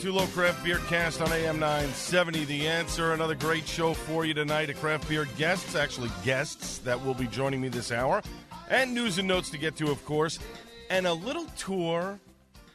Al Gattullo Craft Beer Cast on AM 970. The answer. Another great show for you tonight. A craft beer guests, actually guests, that will be joining me this hour. And news and notes to get to, of course. And a little tour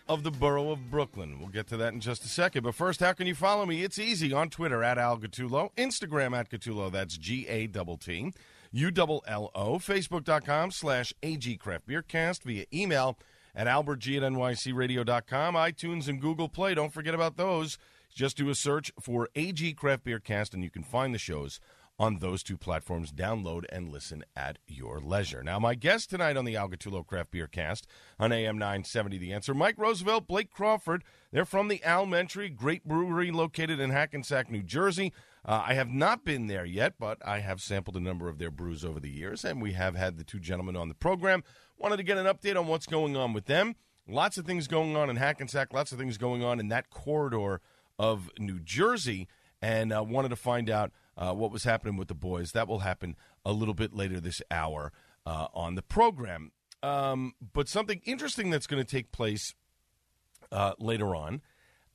of the borough of Brooklyn. We'll get to that in just a second. But first, how can you follow me? It's easy on Twitter at Al Gattullo, Instagram at Gattullo. That's G A T T U L L O. Facebook.com slash AG Craft Beer Cast via email at albertg at nycradio.com, iTunes, and Google Play. Don't forget about those. Just do a search for AG Craft Beer Cast, and you can find the shows on those two platforms. Download and listen at your leisure. Now, my guest tonight on the Al Gattullo Craft Beer Cast on AM 970 The Answer, Mike Roosevelt, Blake Crawford. They're from the Alementary, great brewery located in Hackensack, New Jersey. Uh, I have not been there yet, but I have sampled a number of their brews over the years, and we have had the two gentlemen on the program. Wanted to get an update on what's going on with them. Lots of things going on in Hackensack, lots of things going on in that corridor of New Jersey, and uh, wanted to find out uh, what was happening with the boys. That will happen a little bit later this hour uh, on the program. Um, but something interesting that's going to take place uh, later on.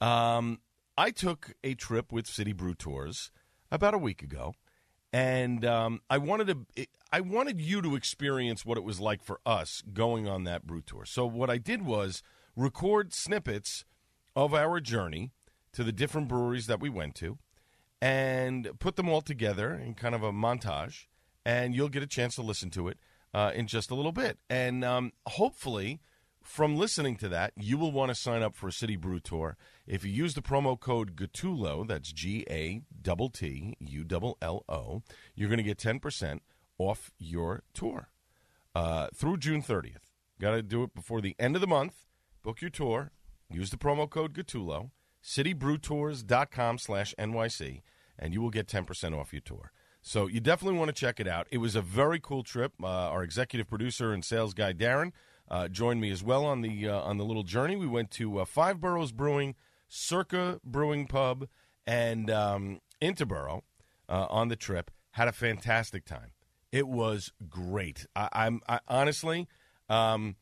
Um, I took a trip with City Brew Tours about a week ago, and um, I wanted to. I wanted you to experience what it was like for us going on that brew tour. So what I did was record snippets of our journey to the different breweries that we went to, and put them all together in kind of a montage. And you'll get a chance to listen to it uh, in just a little bit. And um, hopefully, from listening to that, you will want to sign up for a City Brew Tour. If you use the promo code GATULO, that's G A T U L O, you're going to get 10% off your tour uh, through June 30th. Got to do it before the end of the month. Book your tour. Use the promo code GATULO, citybrewtours.com slash NYC, and you will get 10% off your tour. So you definitely want to check it out. It was a very cool trip. Uh, our executive producer and sales guy, Darren, uh, joined me as well on the uh, on the little journey. We went to uh, Five Boroughs Brewing, Circa Brewing Pub, and um, Interboro on the trip. Had a fantastic time. It was great. I, I'm I, honestly, um,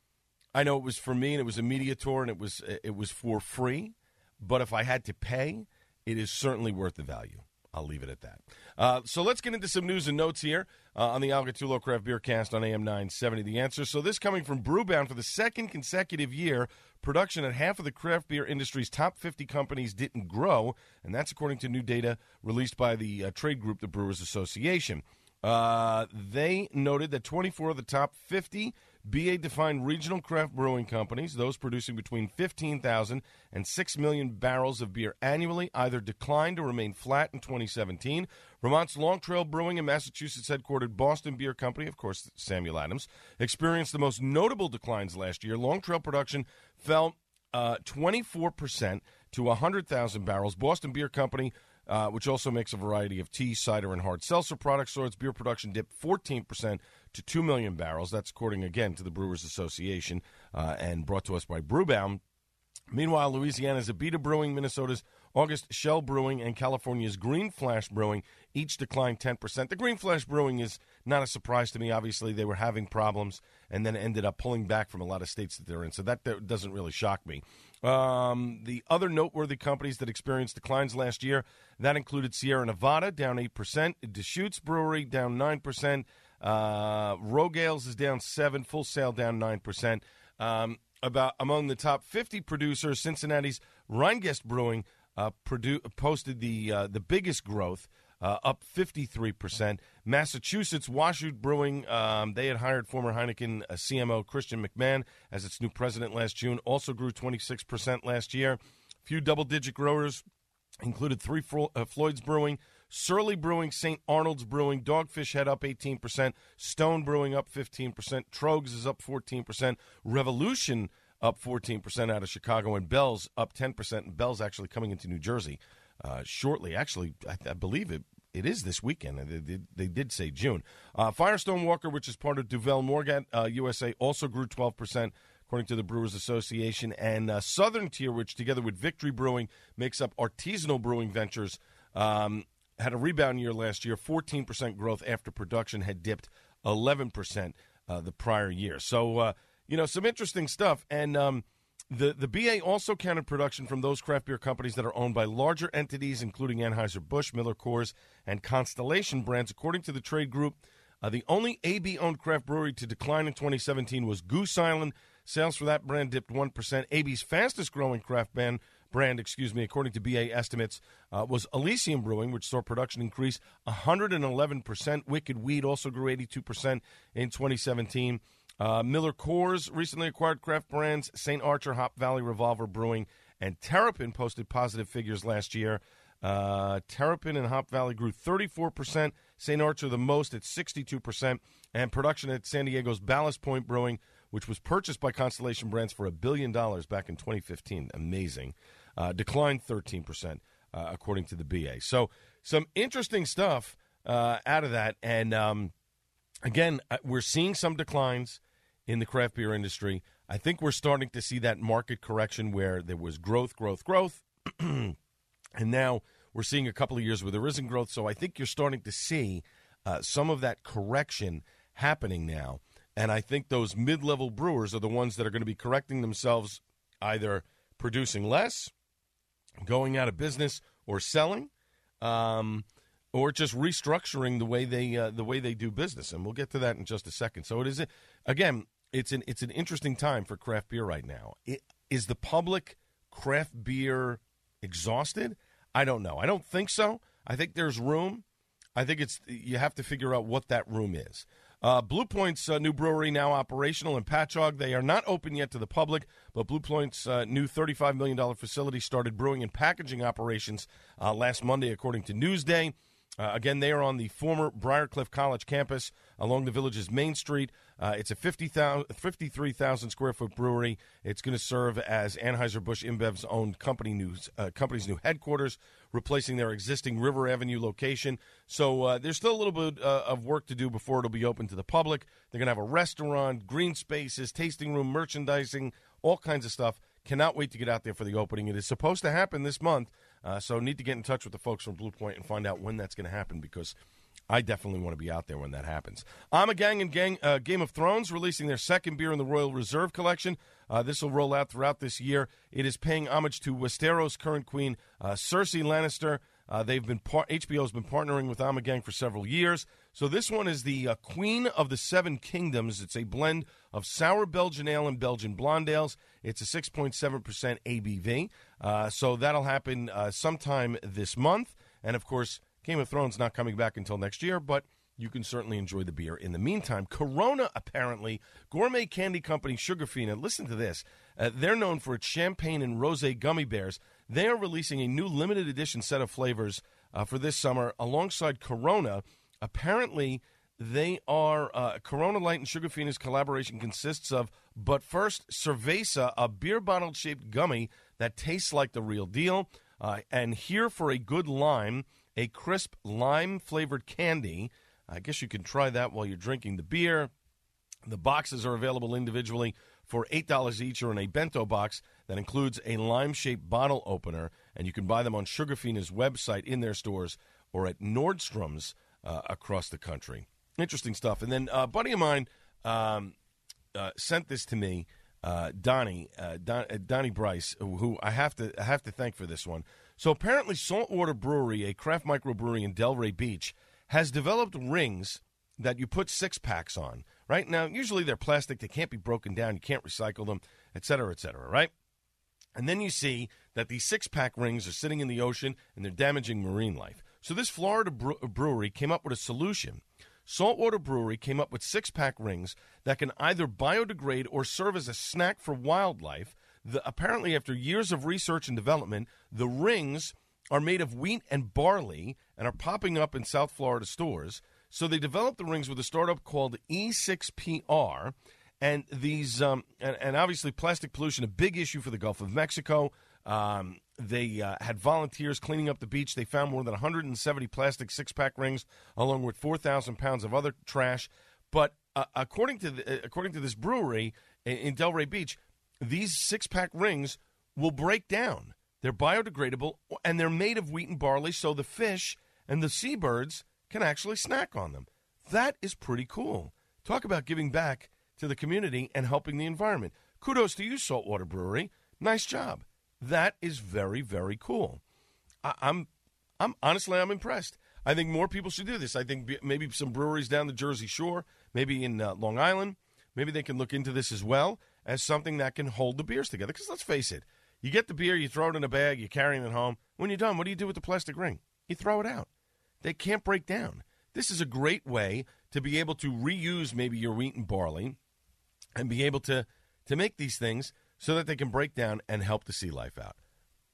I know it was for me and it was a media tour and it was it was for free. But if I had to pay, it is certainly worth the value. I'll leave it at that. Uh, so let's get into some news and notes here uh, on the Al Gattullo Craft Beer Cast on AM 970. The answer. So this coming from Brewbound for the second consecutive year, production at half of the craft beer industry's top 50 companies didn't grow, and that's according to new data released by the uh, trade group, the Brewers Association. Uh, they noted that 24 of the top 50 BA defined regional craft brewing companies, those producing between 15,000 and 6 million barrels of beer annually, either declined or remained flat in 2017. Vermont's Long Trail Brewing and Massachusetts headquartered Boston Beer Company, of course, Samuel Adams, experienced the most notable declines last year. Long Trail production fell uh, 24% to 100,000 barrels. Boston Beer Company uh, which also makes a variety of tea, cider, and hard seltzer products. So its beer production dipped 14% to 2 million barrels. That's according, again, to the Brewers Association uh, and brought to us by Brewbound. Meanwhile, Louisiana's Abita Brewing, Minnesota's August Schell Brewing, and California's Green Flash Brewing each declined 10%. The Green Flash Brewing is not a surprise to me. Obviously, they were having problems and then ended up pulling back from a lot of states that they're in. So that doesn't really shock me. Um, the other noteworthy companies that experienced declines last year that included Sierra Nevada down eight percent, Deschutes Brewery down nine percent, uh, Rogue Ales is down seven, Full Sail down nine percent. Um, about among the top 50 producers, Cincinnati's Rhinegeist Brewing uh, produ- posted the uh, the biggest growth, uh, up 53%. Massachusetts, Wachusett Brewing, um, they had hired former Heineken uh, CMO Christian McMahon as its new president last June, also grew 26% last year. Few double digit growers included three Fro- uh, Floyd's Brewing, Surly Brewing, St. Arnold's Brewing, Dogfish Head up 18%, Stone Brewing up 15%, Troegs is up 14%, Revolution up 14% out of Chicago, and Bell's up 10%. And Bell's actually coming into New Jersey uh, shortly. Actually, I, I, believe it. It is this weekend. They, they, they did say June. Uh, Firestone Walker, which is part of Duvel Moortgat uh, USA, also grew 12%, according to the Brewers Association. And uh, Southern Tier, which together with Victory Brewing makes up Artisanal Brewing Ventures, um, had a rebound year last year, 14% growth after production had dipped 11% uh, the prior year. So, uh, you know, some interesting stuff. And um, the, the BA also counted production from those craft beer companies that are owned by larger entities, including Anheuser-Busch, Miller Coors, and Constellation brands. According to the trade group, uh, the only AB owned craft brewery to decline in 2017 was Goose Island. Sales for that brand dipped 1%. AB's fastest growing craft brand, brand, excuse me, according to BA estimates, uh, was Elysian Brewing, which saw production increase 111%. Wicked Weed also grew 82% in 2017. Uh, Miller Coors recently acquired craft brands St. Archer, Hop Valley Revolver Brewing, and Terrapin posted positive figures last year. Uh, Terrapin and Hop Valley grew 34%, St. Archer the most at 62%, and production at San Diego's Ballast Point Brewing, which was purchased by Constellation Brands for a billion dollars back in 2015, amazing, uh, declined 13%, uh, according to the BA. So, some interesting stuff uh, out of that. And um, again, uh, we're seeing some declines in the craft beer industry. I think we're starting to see that market correction where there was growth, growth, growth. and now we're seeing a couple of years where there isn't growth. So I think you're starting to see uh, some of that correction happening now. And I think those mid level brewers are the ones that are going to be correcting themselves, either producing less, going out of business, or selling. Um, or just restructuring the way they uh, the way they do business, and we'll get to that in just a second. So it is again, it's an it's an interesting time for craft beer right now. It, is the public craft beer exhausted? I don't know. I don't think so. I think there's room. I think it's you have to figure out what that room is. Uh, Blue Point's uh, new brewery now operational in Patchogue. They are not open yet to the public, but Blue Point's uh, new $35 million facility started brewing and packaging operations uh, last Monday, according to Newsday. Uh, again, they are on the former Briarcliffe College campus along the village's main street. Uh, it's a 53,000 square foot brewery. It's going to serve as Anheuser-Busch InBev's own company news, uh, company's new headquarters, replacing their existing River Avenue location. So uh, there's still a little bit uh, of work to do before it'll be open to the public. They're going to have a restaurant, green spaces, tasting room, merchandising, all kinds of stuff. Cannot wait to get out there for the opening. It is supposed to happen this month. Uh, so need to get in touch with the folks from Blue Point and find out when that's going to happen because I definitely want to be out there when that happens. Ommegang and Gang, uh, Game of Thrones releasing their second beer in the Royal Reserve collection. Uh, this will roll out throughout this year. It is paying homage to Westeros current queen uh, Cersei Lannister. Uh, they've been par- HBO's been partnering with Ommegang for several years. So this one is the uh, Queen of the Seven Kingdoms. It's a blend of sour Belgian ale and Belgian blonde ales. It's a 6.7% ABV. Uh, so that'll happen sometime this month. And of course, Game of Thrones not coming back until next year, but you can certainly enjoy the beer in the meantime. Corona, apparently, gourmet candy company Sugarfina, listen to this. Uh, they're known for its champagne and rose gummy bears. They are releasing a new limited edition set of flavors uh, for this summer alongside Corona. Apparently, they are uh, Corona Light and Sugarfina's collaboration consists of, but first, Cerveza, a beer bottle shaped gummy that tastes like the real deal. Uh, and here for a good lime, a crisp lime flavored candy I guess you can try that while you're drinking the beer. The boxes are available individually for $8 each or in a bento box that includes a lime shaped bottle opener. And you can buy them on Sugarfina's website in their stores or at Nordstrom's uh, across the country. Interesting stuff. And then uh, a buddy of mine um, uh, sent this to me. Uh, Donnie, uh, Don, uh, Donnie Bryce, who I have to I have to thank for this one. So apparently, Saltwater Brewery, a craft microbrewery in Delray Beach, has developed rings that you put six packs on. Right now, usually they're plastic; they can't be broken down. You can't recycle them, et cetera, et cetera. Right? And then you see that these six pack rings are sitting in the ocean and they're damaging marine life. So this Florida uh, brewery came up with a solution. Saltwater Brewery came up with six pack rings that can either biodegrade or serve as a snack for wildlife. The, apparently, after years of research and development, the rings are made of wheat and barley and are popping up in South Florida stores. So they developed the rings with a startup called E6PR, and these um, and, and, obviously plastic pollution a big issue for the Gulf of Mexico. Um, they uh, had volunteers cleaning up the beach. They found more than 170 plastic six pack rings, along with 4,000 pounds of other trash. But uh, according to the, uh, according to this brewery in, in Delray Beach, these six pack rings will break down. They're biodegradable and they're made of wheat and barley, so the fish and the seabirds can actually snack on them. That is pretty cool. Talk about giving back to the community and helping the environment. Kudos to you, Saltwater Brewery. Nice job. That is very, very cool. I, I'm, I'm honestly, I'm impressed. I think more people should do this. I think maybe some breweries down the Jersey Shore, maybe in uh, Long Island, maybe they can look into this as well as something that can hold the beers together. Because let's face it, you get the beer, you throw it in a bag, you carry it home. When you're done, what do you do with the plastic ring? You throw it out. They can't break down. This is a great way to be able to reuse maybe your wheat and barley and be able to, to make these things so that they can break down and help the sea life out.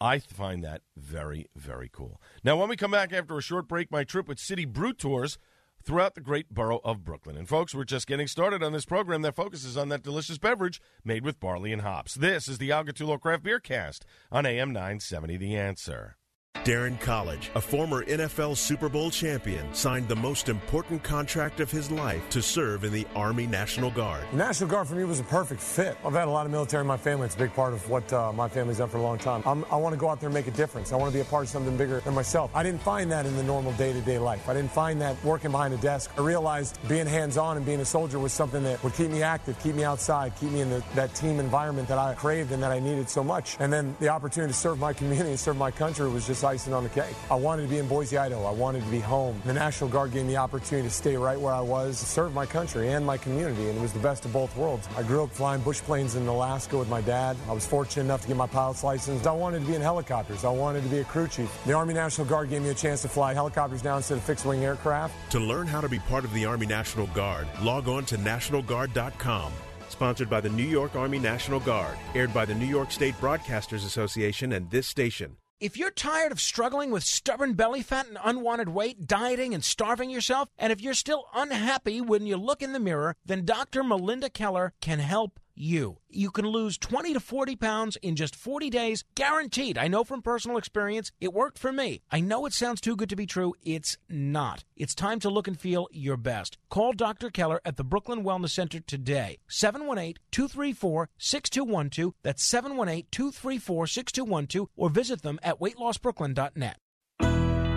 I find that very, very cool. Now, when we come back after a short break, my trip with City Brew Tours throughout the great borough of Brooklyn. And, folks, we're just getting started on this program that focuses on that delicious beverage made with barley and hops. This is the Al Gattullo Craft Beer Cast on AM 970 The Answer. Darren College, a former NFL Super Bowl champion, signed the most important contract of his life to serve in the Army National Guard. The National Guard for me was a perfect fit. I've had a lot of military in my family. It's a big part of what uh, my family's done for a long time. I'm, i want to go out there and make a difference. I want to be a part of something bigger than myself. I didn't find that in the normal day to day life. I didn't find that working behind a desk. I realized being hands on and being a soldier was something that would keep me active, keep me outside, keep me in the, that team environment that I craved and that I needed so much. And then the opportunity to serve my community and serve my country was just icing on the cake. I wanted to be in Boise, Idaho. I wanted to be home. The National Guard gave me the opportunity to stay right where I was, serve my country and my community, and it was the best of both worlds. I grew up flying bush planes in Alaska with my dad. I was fortunate enough to get my pilot's license. I wanted to be in helicopters. I wanted to be a crew chief. The Army National Guard gave me a chance to fly helicopters now instead of fixed-wing aircraft. To learn how to be part of the Army National Guard, log on to nationalguard.com sponsored by the New York Army National Guard, aired by the New York State Broadcasters Association and this station. If you're tired of struggling with stubborn belly fat and unwanted weight, dieting and starving yourself, and if you're still unhappy when you look in the mirror, then Dr. Melinda Keller can help you. You can lose 20 to 40 pounds in just 40 days, guaranteed. I know from personal experience, it worked for me. I know it sounds too good to be true. It's not. It's time to look and feel your best. Call Dr. Keller at the Brooklyn Wellness Center today. 718 234 6212. That's 718 234 6212. Or visit them at weightlossbrooklyn.net.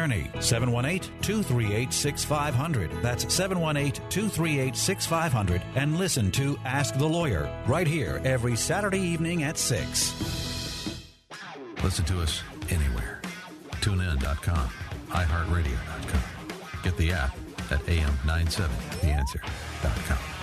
attorney. 718 238 6500. That's 718 238 6500. And listen to Ask the Lawyer right here every Saturday evening at 6. Listen to us anywhere. TuneIn.com, iHeartRadio.com. Get the app at AM970theanswer.com.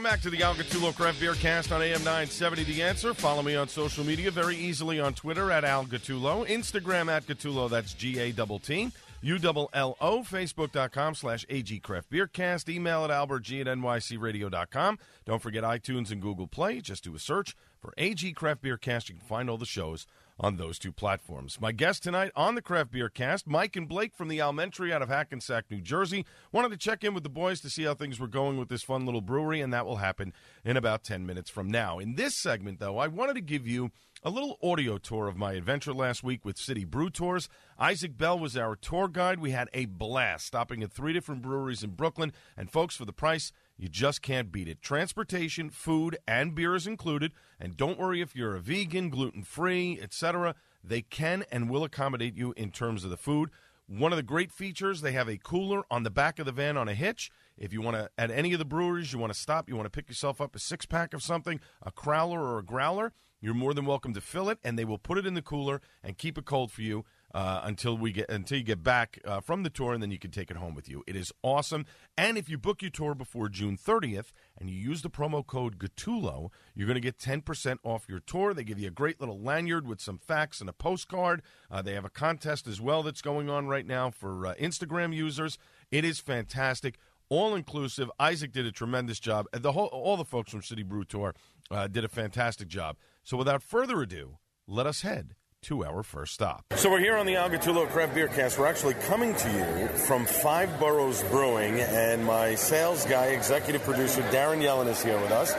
Welcome back to the Al Gattullo Craft Beer Cast on AM 970 The Answer. Follow me on social media very easily on Twitter at Al Gattullo, Instagram at Gattullo, that's G A T T. U-double-L-O, Facebook.com slash AGCraftBeerCast. Email at albertg at NYCRadio.com. Don't forget iTunes and Google Play. Just do a search for AG Craft Beer Cast. You can find all the shows on those two platforms. My guest tonight on the Craft Beer Cast, Mike and Blake from the Alementary out of Hackensack, New Jersey. Wanted to check in with the boys to see how things were going with this fun little brewery, and that will happen in about 10 minutes from now. In this segment, though, I wanted to give you a little audio tour of my adventure last week with City Brew Tours. Isaac Bell was our tour guide. We had a blast stopping at three different breweries in Brooklyn. And folks, for the price, you just can't beat it. Transportation, food, and beer is included. And don't worry if you're a vegan, gluten free, etc. They can and will accommodate you in terms of the food. One of the great features, they have a cooler on the back of the van on a hitch. If you want to, at any of the breweries, you want to stop, you want to pick yourself up a six pack of something, a crowler or a growler, you're more than welcome to fill it, and they will put it in the cooler and keep it cold for you uh, until we get until you get back uh, from the tour, and then you can take it home with you. It is awesome. And if you book your tour before June 30th and you use the promo code Gattulo, you're going to get 10% off your tour. They give you a great little lanyard with some facts and a postcard. Uh, they have a contest as well that's going on right now for uh, Instagram users. It is fantastic all inclusive. Isaac did a tremendous job. The whole, all the folks from City Brew Tour uh, did a fantastic job. So without further ado, let us head to our first stop. So we're here on the Al Gattullo Craft Beer Cast. We're actually coming to you from Five Boroughs Brewing, and my sales guy, executive producer Darren Yellen is here with us.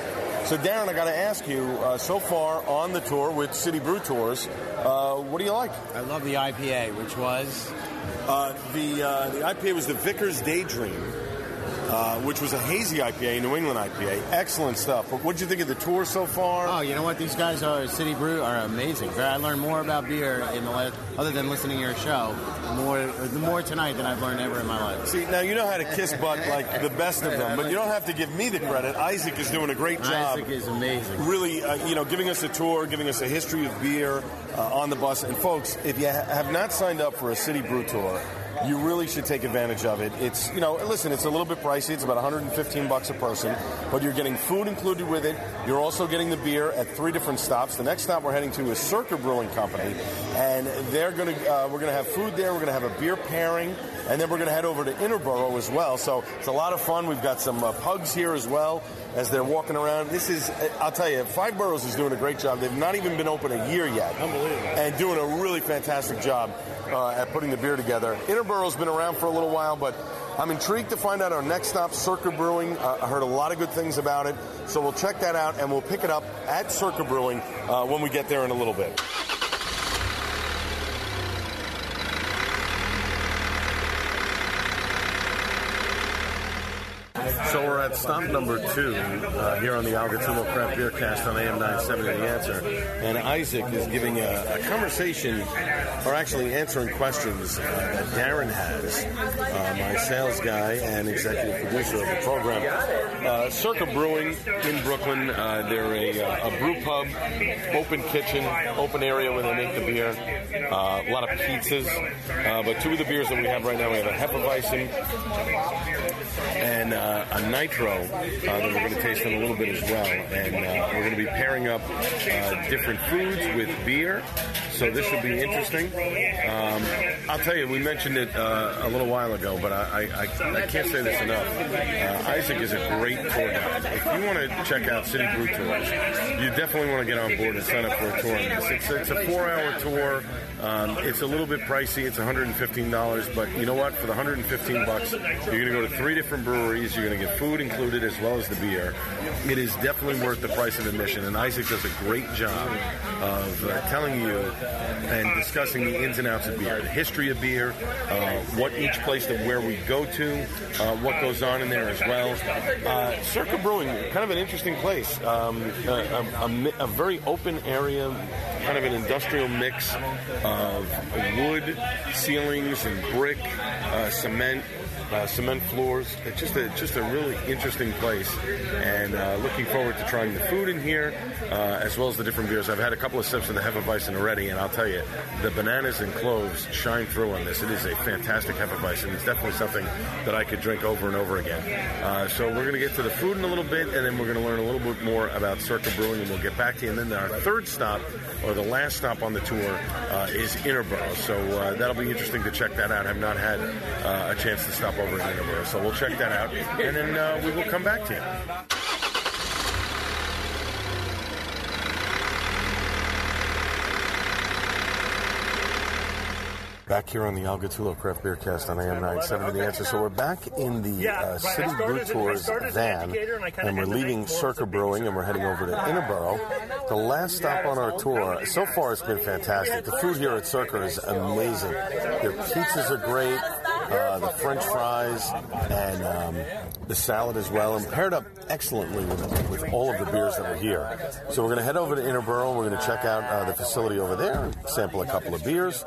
So Darren, I got to ask you, uh, so far on the tour with City Brew Tours, uh, what do you like? I love the IPA, which was uh, the uh, the IPA was the Vickers Daydream. Uh, which was a hazy IPA, New England IPA. Excellent stuff. But what did you think of the tour so far? Oh, you know what? These guys are City Brew are amazing. I learned more about beer in the last, other than listening to your show, more more tonight than I've learned ever in my life. See, now you know how to kiss butt like the best of them, but you don't have to give me the credit. Isaac is doing a great job. Isaac is amazing. Really, uh, you know, giving us a tour, giving us a history of beer uh, on the bus. And folks, if you ha- have not signed up for a City Brew tour, you really should take advantage of it. It's, you know, listen, it's a little bit pricey. It's about 115 bucks a person, but you're getting food included with it. You're also getting the beer at three different stops. The next stop we're heading to is Circa Brewing Company, and they're going to, uh, we're going to have food there. We're going to have a beer pairing, and then we're going to head over to Interboro as well. So it's a lot of fun. We've got some uh, pugs here as well as they're walking around. This is, I'll tell you, Five Boroughs is doing a great job. They've not even been open a year yet. Unbelievable. And doing a really fantastic job uh, at putting the beer together. Interboro's been around for a little while, but I'm intrigued to find out our next stop, Circa Brewing. Uh, I heard a lot of good things about it, so we'll check that out and we'll pick it up at Circa Brewing uh, when we get there in a little bit. So we're at stop number two uh, here on the Al Gattullo Craft Beer Cast on AM 970 The Answer. And Isaac is giving a, a conversation, or actually answering questions uh, that Darren has, uh, my sales guy and executive producer of the program. Uh, Circa Brewing in Brooklyn. Uh, they're a, uh, a brew pub, open kitchen, open area where they make the beer. Uh, a lot of pizzas. But two of the beers that we have right now, we have a Hefeweizen and uh, a Nitro uh, that we're going to taste in a little bit as well. And uh, we're going to be pairing up uh, different foods with beer. So this should be interesting. Um, I'll tell you, we mentioned it uh, a little while ago, but I, I, I can't say this enough. Uh, Isaac is a great tour guide. If you want to check out City Brew Tours, you definitely want to get on board and sign up for a tour. It's, it's a four-hour tour. Um, it's a little bit pricey. It's $115, but you know what? For the 115 bucks, you're going to go to three different breweries. You're going to get food included as well as the beer. It is definitely worth the price of admission, and Isaac does a great job of uh, telling you and discussing the ins and outs of beer, the history of beer, uh, what each place that where we go to, uh, what goes on in there as well. Uh, Circa Brewing, kind of an interesting place, um, a, a- a very open area, kind of an industrial mix of wood ceilings and brick, uh, cement. Uh, cement floors. It's just a just a really interesting place, and uh, looking forward to trying the food in here, uh, as well as the different beers. I've had a couple of sips of the Hefeweizen already, and I'll tell you, the bananas and cloves shine through on this. It is a fantastic Hefeweizen. It's definitely something that I could drink over and over again. Uh, so we're going to get to the food in a little bit, and then we're going to learn a little bit more about Circa Brewing, and we'll get back to you. And then our third stop, or the last stop on the tour, uh, is Interboro. So uh, that'll be interesting to check that out. I've not had a chance to stop over in Interboro, so we'll check that out, and then uh, we will come back to you. Back here on the Al Gattullo Craft Beer Cast on AM 970 The Answer. So we're back in the uh, City Brew Tours van, and we're leaving Circa Brewing, and we're heading over to Interboro. The last stop on our tour, so far it's been fantastic. The food here at Circa is amazing. Their pizzas are great. Uh, the French fries and um, the salad as well, and paired up excellently with, with all of the beers that are here. So we're going to head over to Interboro. We're going to check out uh, the facility over there, and sample a couple of beers,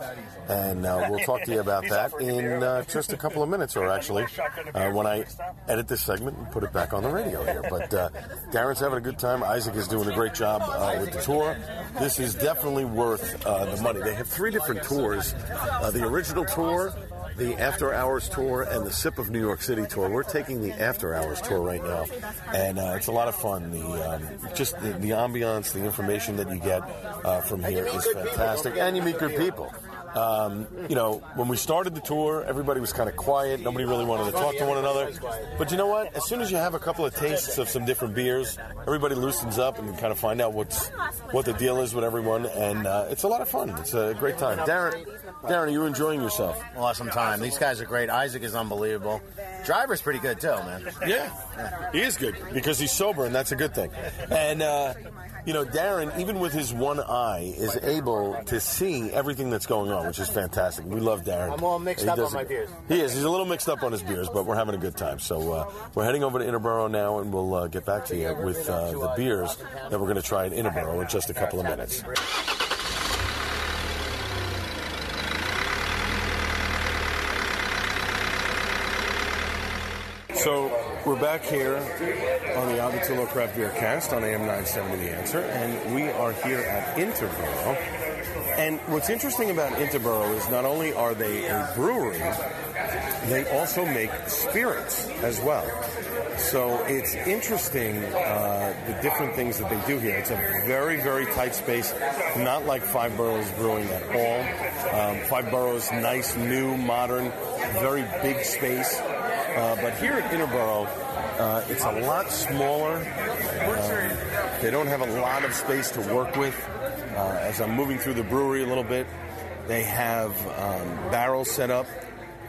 and uh, we'll talk to you about that in uh, just a couple of minutes, or actually uh, when I edit this segment and put it back on the radio here. But uh, Darren's having a good time. Isaac is doing a great job with the tour. This is definitely worth the money. They have three different tours. the original tour the After Hours Tour and the Sip of New York City Tour. We're taking the After Hours Tour right now, and uh, it's a lot of fun. The um, just the, the, ambiance, the information that you get uh, from here is fantastic, and you meet good people. Um, you know, when we started the tour, everybody was kind of quiet. Nobody really wanted to talk to one another. But you know what? As soon as you have a couple of tastes of some different beers, everybody loosens up and kind of find out what's what the deal is with everyone, and uh, it's a lot of fun. It's a great time. Darren, Darren, are you enjoying yourself? Awesome time. These guys are great. Isaac is unbelievable. Driver's pretty good too, man. Yeah, he is good because he's sober, and that's a good thing. And uh, you know, Darren, even with his one eye, is able to see everything that's going on, which is fantastic. We love Darren. I'm all mixed up on my beers. He is. He's a little mixed up on his beers, but we're having a good time. So uh, we're heading over to Interboro now, and we'll uh, get back to you with uh, the beers that we're going to try in Interboro in just a couple of minutes. So we're back here on the Al Craft Beer Cast on AM 970 The Answer, and we are here at Interboro. And what's interesting about Interboro is not only are they a brewery, they also make spirits as well. So it's interesting uh, the different things that they do here. It's a very, very tight space, not like Five Boroughs Brewing at all. Um, Five Boroughs, nice, new, modern, very big space. Uh, but here at Interboro, uh, it's a lot smaller. Uh, they don't have a lot of space to work with. Uh, as I'm moving through the brewery a little bit, they have um, barrels set up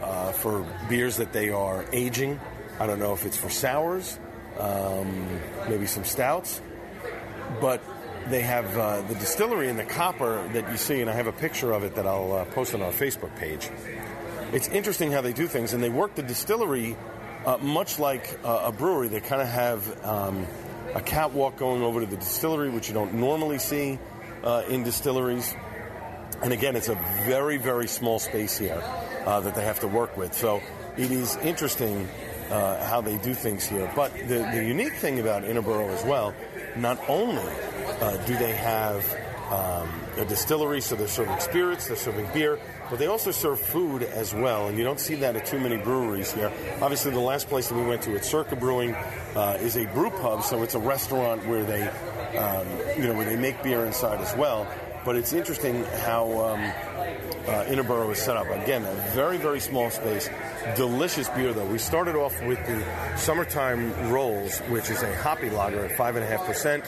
uh, for beers that they are aging. I don't know if it's for sours, um, maybe some stouts, but they have uh, the distillery in the copper that you see, and I have a picture of it that I'll post on our Facebook page it's interesting how they do things, and they work the distillery uh, much like uh, a brewery. They kind of have um, a catwalk going over to the distillery, which you don't normally see uh, in distilleries. And again, it's a very, very small space here uh, that they have to work with. So it is interesting uh, how they do things here. But the, the unique thing about Interboro as well, not only uh, do they have um, a distillery, so they're serving spirits, they're serving beer, but they also serve food as well, and you don't see that at too many breweries here. Obviously, the last place that we went to at Circa Brewing uh, is a brew pub, so it's a restaurant where they, um, you know, where they make beer inside as well. But it's interesting how um, uh, Interboro is set up. Again, a very, very small space. Delicious beer, though. We started off with the Summertime Rolls, which is a hoppy lager at 5.5%.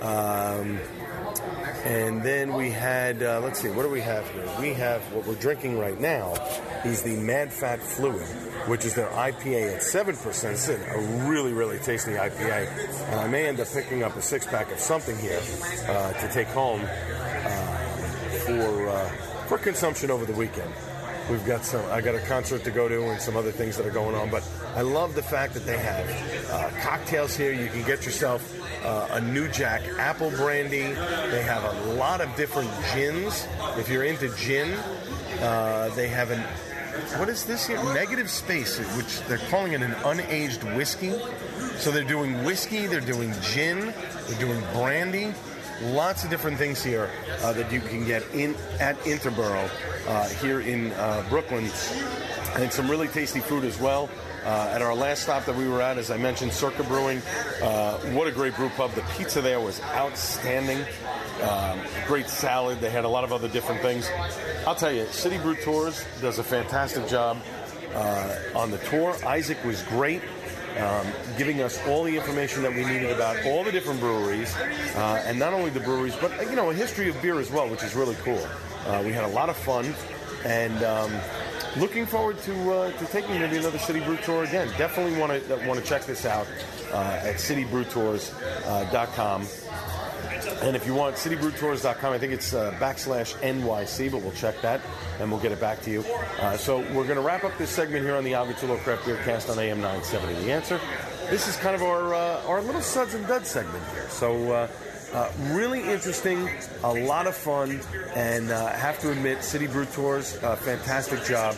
Um, and then we had, uh, let's see, what do we have here? We have what we're drinking right now is the Mad Fat Fluid, which is their IPA at 7%. It's a really, really tasty IPA. And I may end up picking up a six pack of something here uh, to take home uh, for, uh, for consumption over the weekend. We've got some. I got a concert to go to and some other things that are going on. But I love the fact that they have uh, cocktails here. You can get yourself uh, a New Jack apple brandy. They have a lot of different gins. If you're into gin, uh, they have an what is this here? Negative Space, which they're calling it an unaged whiskey. So they're doing whiskey, they're doing gin, they're doing brandy. Lots of different things here uh, that you can get in at Interboro uh, here in uh, Brooklyn, and some really tasty food as well. Uh, at our last stop that we were at, as I mentioned, Circa Brewing. Uh, what a great brew pub. The pizza there was outstanding. Um, great salad. They had a lot of other different things. I'll tell you, City Brew Tours does a fantastic job uh, on the tour. Isaac was great. Um, giving us all the information that we needed about all the different breweries, uh, and not only the breweries, but you know a history of beer as well, which is really cool. Uh, we had a lot of fun, and um, looking forward to uh, to taking maybe another City Brew Tour again. Definitely want to want to check this out uh, at citybrewtours.com. And if you want citybrewtours.com, I think it's uh, backslash NYC, but we'll check that and we'll get it back to you. Uh, so we're going to wrap up this segment here on the Al Gattullo Craft Beer Cast on AM 970. The answer. This is kind of our uh, our little suds and duds segment here. So. Uh, uh, really interesting, a lot of fun, and uh, have to admit, City Brew Tours, fantastic job.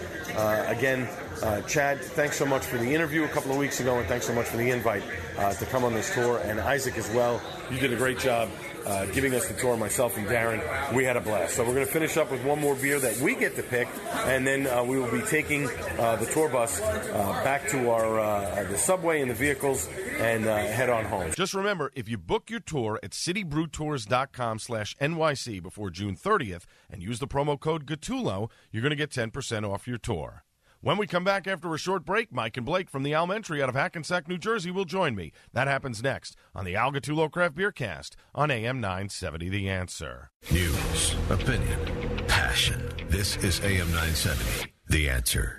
Again, uh, Chad, thanks so much for the interview a couple of weeks ago, and thanks so much for the invite uh, to come on this tour. And Isaac as well, you did a great job uh, giving us the tour, myself and Darren. We had a blast. So we're going to finish up with one more beer that we get to pick, and then uh, we will be taking uh, the tour bus uh, back to our uh, the subway and the vehicles and head on home. Just remember, if you book your tour at citybrewtours.com slash NYC before June 30th and use the promo code GATULO, you're going to get 10% off your tour. When we come back after a short break, Mike and Blake from the Alementary out of Hackensack, New Jersey will join me. That happens next on the Al Gattullo Craft Beer Cast on AM 970 The Answer. News, opinion, passion. This is AM 970. The Answer.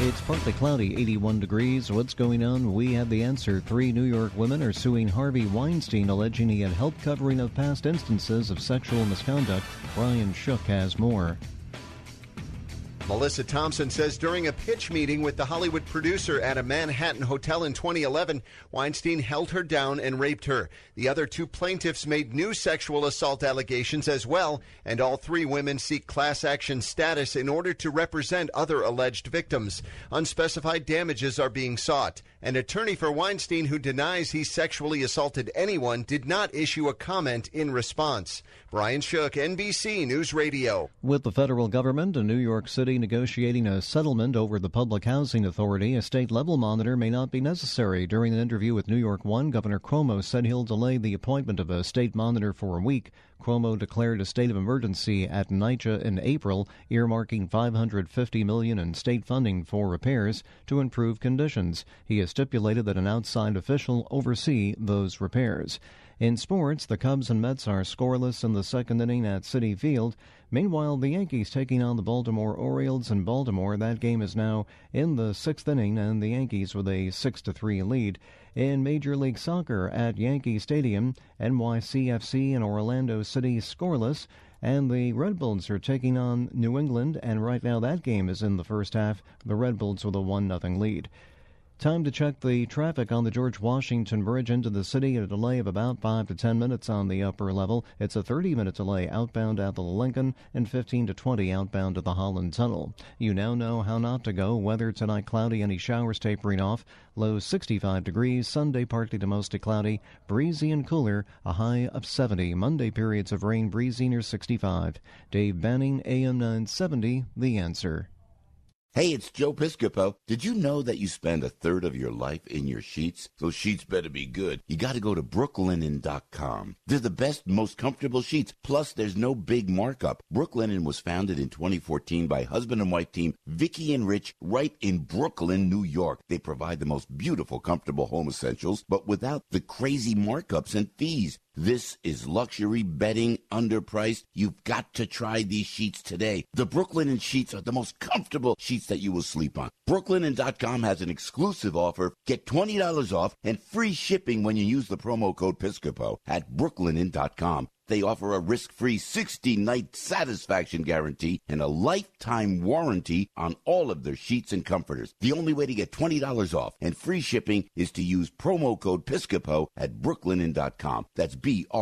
It's partly cloudy, 81 degrees. What's going on? We have the answer. Three New York women are suing Harvey Weinstein, alleging he had help covering of past instances of sexual misconduct. Brian Shook has more. Melissa Thompson says during a pitch meeting with the Hollywood producer at a Manhattan hotel in 2011, Weinstein held her down and raped her. The other two plaintiffs made new sexual assault allegations as well, and all three women seek class action status in order to represent other alleged victims. Unspecified damages are being sought. An attorney for Weinstein who denies he sexually assaulted anyone did not issue a comment in response. Brian Shook, NBC News Radio. With the federal government and New York City negotiating a settlement over the Public Housing Authority, a state level monitor may not be necessary. During an interview with New York One, Governor Cuomo said he'll delay the appointment of a state monitor for a week. Cuomo declared a state of emergency at NYCHA in April, earmarking 550 million in state funding for repairs to improve conditions. He has stipulated that an outside official oversee those repairs. In sports, the Cubs and Mets are scoreless in the second inning at Citi Field. Meanwhile, the Yankees taking on the Baltimore Orioles in Baltimore. That game is now in the sixth inning, and the Yankees with a six to three lead. In Major League Soccer at Yankee Stadium, NYCFC and Orlando City scoreless. And the Red Bulls are taking on New England, and right now that game is in the first half. The Red Bulls with a 1 0 lead. Time to check the traffic on the George Washington Bridge into the city. A delay of about 5 to 10 minutes on the upper level. It's a 30 minute delay outbound at the Lincoln and 15 to 20 outbound to the Holland Tunnel. You now know how not to go. Weather tonight cloudy, any showers tapering off. Low 65 degrees. Sunday partly to mostly cloudy. Breezy and cooler. A high of 70. Monday periods of rain breezy near 65. Dave Banning, AM 970, The Answer. Hey, it's Joe Piscopo. Did you know that you spend a third of your life in your sheets? Those sheets better be good. You got to go to brooklinen.com. They're the best, most comfortable sheets. Plus, there's no big markup. Brooklinen was founded in 2014 by husband and wife team Vicky and Rich right in Brooklyn, New York. They provide the most beautiful, comfortable home essentials, but without the crazy markups and fees. This is luxury bedding underpriced. You've got to try these sheets today. The Brooklinen sheets are the most comfortable sheets that you will sleep on. Brooklinen.com has an exclusive offer. Get $20 off and free shipping when you use the promo code Piscopo at Brooklinen.com. they offer a risk-free 60-night satisfaction guarantee and a lifetime warranty on all of their sheets and comforters. The only way to get $20 off and free shipping is to use promo code PISCOPO at brooklinen.com. That's B-R-O-O-K-L-I-N-E-N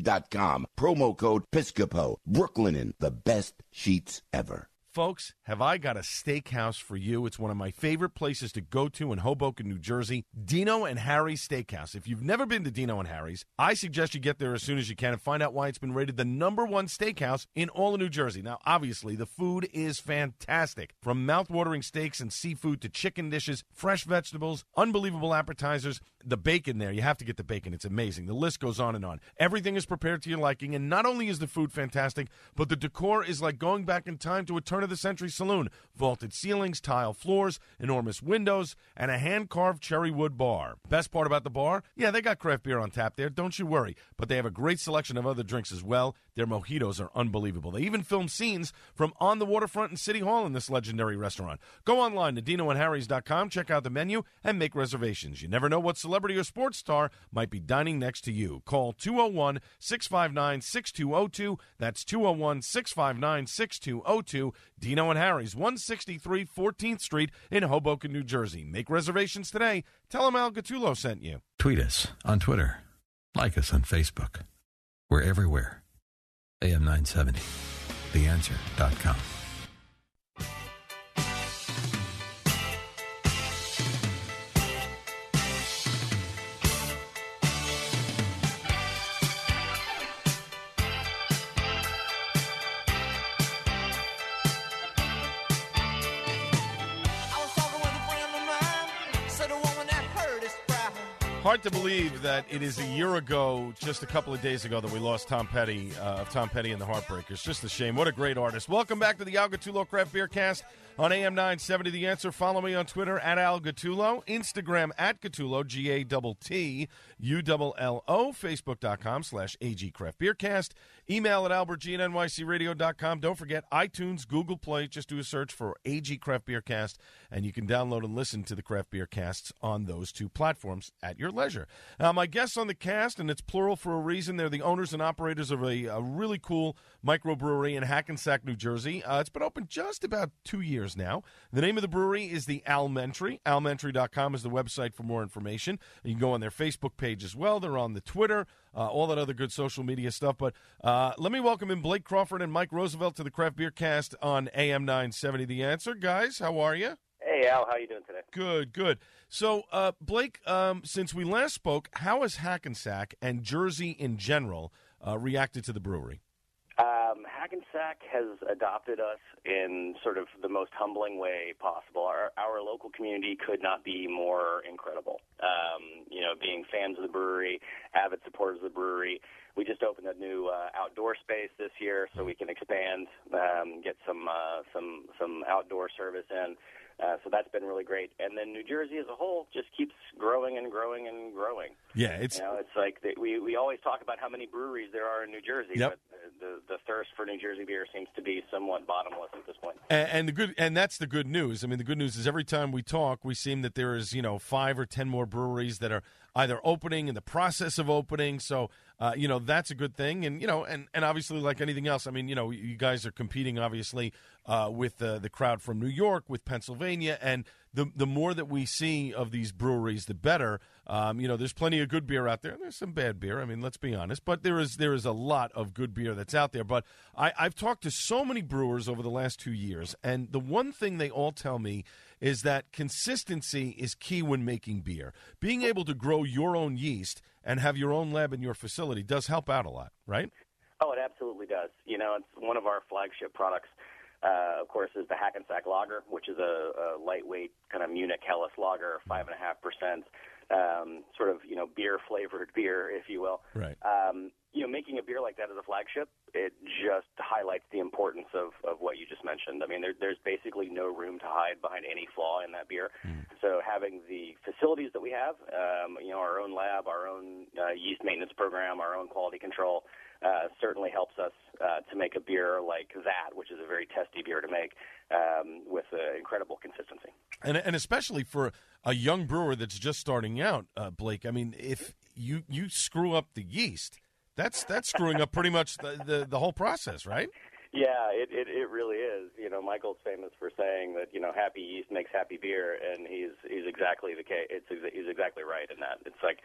dot com. Promo code PISCOPO. Brooklinen, the best sheets ever. Folks, have I got a steakhouse for you? It's one of my favorite places to go to in Hoboken, New Jersey. Dino and Harry's Steakhouse. If you've never been to Dino and Harry's, I suggest you get there as soon as you can and find out why it's been rated the number one steakhouse in all of New Jersey. Now, obviously, the food is fantastic. From mouth-watering steaks and seafood to chicken dishes, fresh vegetables, unbelievable appetizers. The bacon there, you have to get the bacon. It's amazing. The list goes on and on. Everything is prepared to your liking, and not only is the food fantastic, but the decor is like going back in time to a turn of the century saloon. Vaulted ceilings, tile floors, enormous windows, and a hand carved cherry wood bar. Best part about the bar? Yeah, they got craft beer on tap there, don't you worry. But they have a great selection of other drinks as well. Their mojitos are unbelievable. They even film scenes from on the waterfront in City Hall in this legendary restaurant. Go online to dinoandharrys.com, check out the menu, and make reservations. You never know what celebrity or sports star might be dining next to you. Call 201 659 6202. That's 201 659 6202. Dino and Harry's, 163 14th Street in Hoboken, New Jersey. Make reservations today. Tell them Al Gattullo sent you. Tweet us on Twitter. Like us on Facebook. We're everywhere. AM 970. TheAnswer.com. Hard to believe that it is a year ago, just a couple of days ago, that we lost Tom Petty uh, of Tom Petty and the Heartbreakers. Just a shame. What a great artist. Welcome back to the Al Gattullo Craft Beer Cast on AM 970. The answer. Follow me on Twitter at Al Gattullo, Instagram at Gattullo, G A T U L L O, Facebook.com slash AG Craft Beer Cast. Email at albertg at nycradio.com. Don't forget iTunes, Google Play. Just do a search for AG Craft Beer Cast, and you can download and listen to the Craft Beer Casts on those two platforms at your leisure. Now, my guests on the cast, and it's plural for a reason, they're the owners and operators of a, a really cool microbrewery in Hackensack, New Jersey. Uh, it's been open just about two years now. The name of the brewery is the Alementary. Alementary.com is the website for more information. You can go on their Facebook page as well. They're on the Twitter, uh, all that other good social media stuff. But uh, let me welcome in Blake Crawford and Mike Roosevelt to the Craft Beer Cast on AM 970. The Answer. Guys, how are you? Hey, Al, how are you doing today? Good, good. So, uh, Blake, um, since we last spoke, how has Hackensack and Jersey in general uh, reacted to the brewery? Hackensack has adopted us in sort of the most humbling way possible. Our, our local community could not be more incredible. Um, you know, being fans of the brewery, avid supporters of the brewery. We just opened a new uh, outdoor space this year, so we can expand, um, get some uh, some some outdoor service in. Uh, so that's been really great. And then New Jersey as a whole just keeps growing and growing and growing. Yeah, it's you know, it's like they, we we always talk about how many breweries there are in New Jersey, Yep. but the the thirst for New Jersey beer seems to be somewhat bottomless at this point. And, and the good, and that's the good news. I mean, the good news is every time we talk, we seem that there is, you know, five or ten more breweries that are either opening in the process of opening. So, uh, you know, that's a good thing. And you know, and and obviously, like anything else, I mean, you know, you guys are competing obviously uh, with uh, the crowd from New York, with Pennsylvania, and the the more that we see of these breweries, the better. Um, you know, there's plenty of good beer out there. There's some bad beer. I mean, let's be honest, but there is there is a lot of good beer that's out there. But I, I've talked to so many brewers over the last two years, and the one thing they all tell me is that consistency is key when making beer. Being able to grow your own yeast and have your own lab in your facility does help out a lot, right? Oh, it absolutely does. You know, it's one of our flagship products. Uh, of course, is the Hackensack Lager, which is a, a lightweight kind of Munich Helles lager, five and a half percent, um, sort of you know beer flavored beer, if you will. Right. Um, you know, making a beer like that as a flagship, it just highlights the importance of, of what you just mentioned. I mean, there, there's basically no room to hide behind any flaw in that beer. So having the facilities that we have, um, you know, our own lab, our own uh, yeast maintenance program, our own quality control, uh, certainly helps us uh, to make a beer like that, which is a very testy beer to make um, with uh, incredible consistency. and and especially for a young brewer that's just starting out, uh, Blake. I mean, if you you screw up the yeast. That's that's screwing up pretty much the, the, the whole process, right? Yeah, it, it it really is. You know, Michael's famous for saying that you know happy yeast makes happy beer, and he's he's exactly the case. It's he's exactly right in that. It's like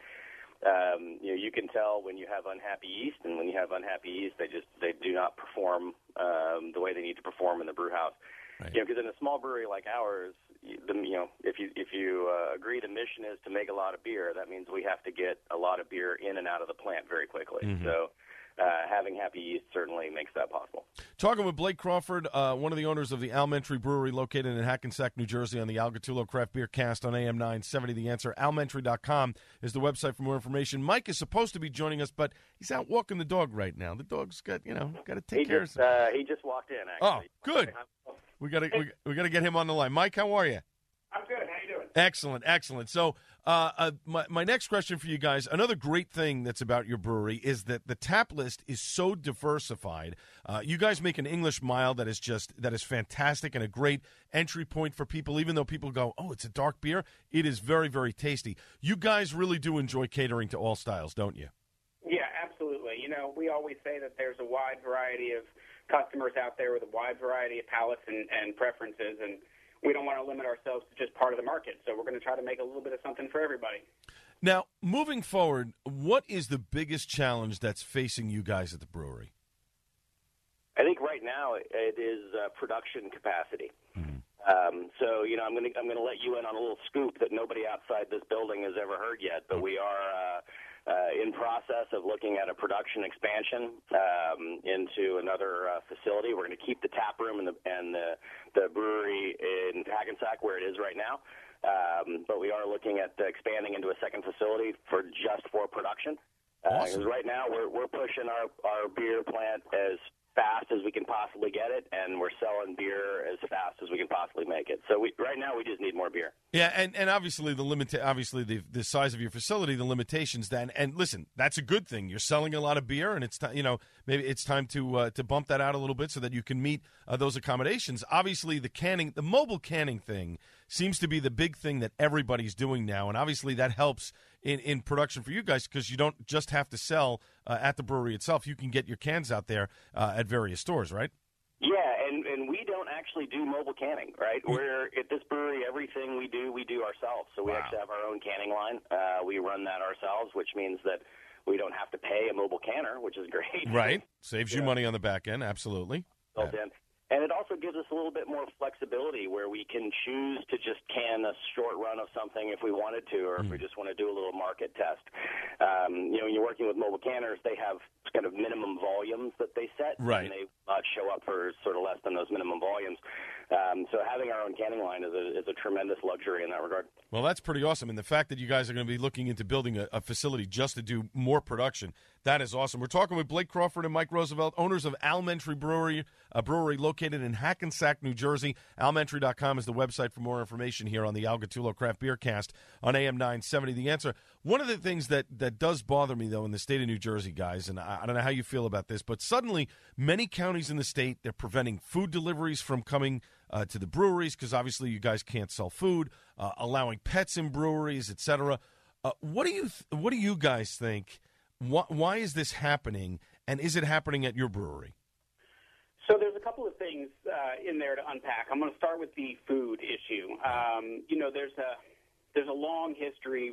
um, you know you can tell when you have unhappy yeast, and when you have unhappy yeast, they just they do not perform um, the way they need to perform in the brew house. Right. You know, because in a small brewery like ours, the, you know, if you if you uh, agree the mission is to make a lot of beer, that means we have to get a lot of beer in and out of the plant very quickly. Mm-hmm. So. Uh, having happy yeast certainly makes that possible. Talking with Blake Crawford, uh, one of the owners of the Alementary Brewery located in Hackensack, New Jersey, on the Al Gattullo Craft Beer Cast on AM 970. The answer, alementary.com is the website for more information. Mike is supposed to be joining us, but he's out walking the dog right now. The dog's got, you know, got to take he care just, of uh, He just walked in, actually. Oh, good. We got to we, we got to get him on the line. Mike, how are you? I'm good. How are you doing? Excellent, excellent. So, uh, uh, my my next question for you guys. Another great thing that's about your brewery is that the tap list is so diversified. Uh, you guys make an English mild that is just that is fantastic and a great entry point for people. Even though people go, "Oh, it's a dark beer," it is very very tasty. You guys really do enjoy catering to all styles, don't you? Yeah, absolutely. You know, we always say that there's a wide variety of customers out there with a wide variety of palates and, and preferences, and we don't want to limit ourselves to just part of the market. So we're going to try to make a little bit of something for everybody. Now, moving forward, what is the biggest challenge that's facing you guys at the brewery? I think right now it is uh, production capacity. Um, so you know, I'm going to I'm going to let you in on a little scoop that nobody outside this building has ever heard yet. But we are uh, uh, in process of looking at a production expansion um, into another uh, facility. We're going to keep the tap room and the and the, the brewery in Hackensack where it is right now. Um, but we are looking at expanding into a second facility for just for production. Uh, 'cause right now we're we're pushing our our beer plant as fast as we can possibly get it, and we're selling beer as fast as we can possibly make it. So we, right now we just need more beer. Yeah, and, and obviously the limit, obviously the the size of your facility, the limitations. Then, and listen, that's a good thing. You're selling a lot of beer, and it's time. You know, maybe it's time to uh, to bump that out a little bit so that you can meet uh, those accommodations. Obviously, the canning, the mobile canning thing seems to be the big thing that everybody's doing now, and obviously that helps in, in production for you guys because you don't just have to sell uh, at the brewery itself. You can get your cans out there uh, at various stores, right? Yeah, and and we don't actually do mobile canning, right? We're at this brewery. Everything we do, we do ourselves. So we actually have our own canning line. Uh, we run that ourselves, which means that we don't have to pay a mobile canner, which is great. Right, saves you money on the back end. Absolutely. built in. And it also gives us a little bit more flexibility where we can choose to just can a short run of something if we wanted to, or if we just want to do a little market test. Um, you know, when you're working with mobile canners, they have kind of minimum volumes that they set, Right. and they uh, show up for sort of less than those minimum volumes. Um, so having our own canning line is a, is a tremendous luxury in that regard. Well, that's pretty awesome. And the fact that you guys are going to be looking into building a, a facility just to do more production, that is awesome. We're talking with Blake Crawford and Mike Roosevelt, owners of Alementary Brewery, a brewery located in Hackensack, New Jersey. Alementary.com is the website for more information here on the Al Gattullo Craft Beer Cast on AM 970. The answer. One of the things that, that does bother me, though, in the state of New Jersey, guys, and I, I don't know how you feel about this, but suddenly many counties in the state, they're preventing food deliveries from coming uh, to the breweries because obviously you guys can't sell food, uh, allowing pets in breweries, etc. Uh, what do you th- What do you guys think? Why, why is this happening, and is it happening at your brewery? So there's a couple of things uh, in there to unpack. I'm going to start with the food issue. Um, you know, there's a there's a long history,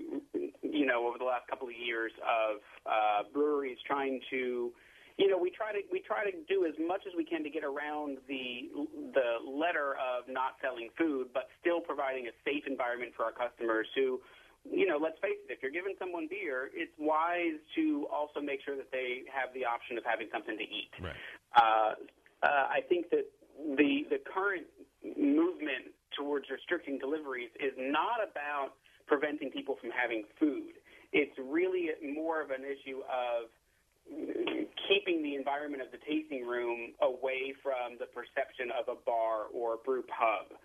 you know, over the last couple of years of uh, breweries trying to, you know, we try to we try to do as much as we can to get around the the letter of not selling food, but still providing a safe environment for our customers who. You know, let's face it, if you're giving someone beer, it's wise to also make sure that they have the option of having something to eat. Right. Uh, uh, I think that the the current movement towards restricting deliveries is not about preventing people from having food. It's really more of an issue of keeping the environment of the tasting room away from the perception of a bar or a brew pub.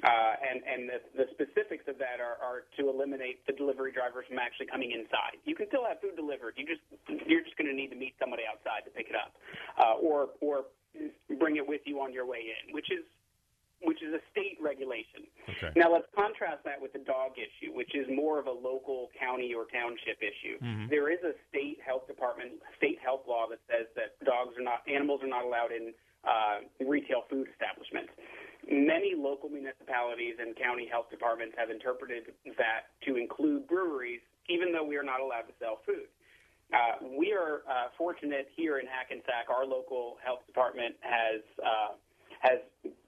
Uh, and and the, the specifics of that are, are to eliminate the delivery drivers from actually coming inside. You can still have food delivered. You just you're just going to need to meet somebody outside to pick it up, uh, or or bring it with you on your way in, which is which is a state regulation. Okay. Now let's contrast that with the dog issue, which is more of a local county or township issue. Mhm. There is a state health department, state health law that says that dogs are not, animals are not allowed in uh, retail food establishments. Many local municipalities and county health departments have interpreted that to include breweries, even though we are not allowed to sell food. Uh, we are uh, fortunate here in Hackensack. Our local health department has uh, has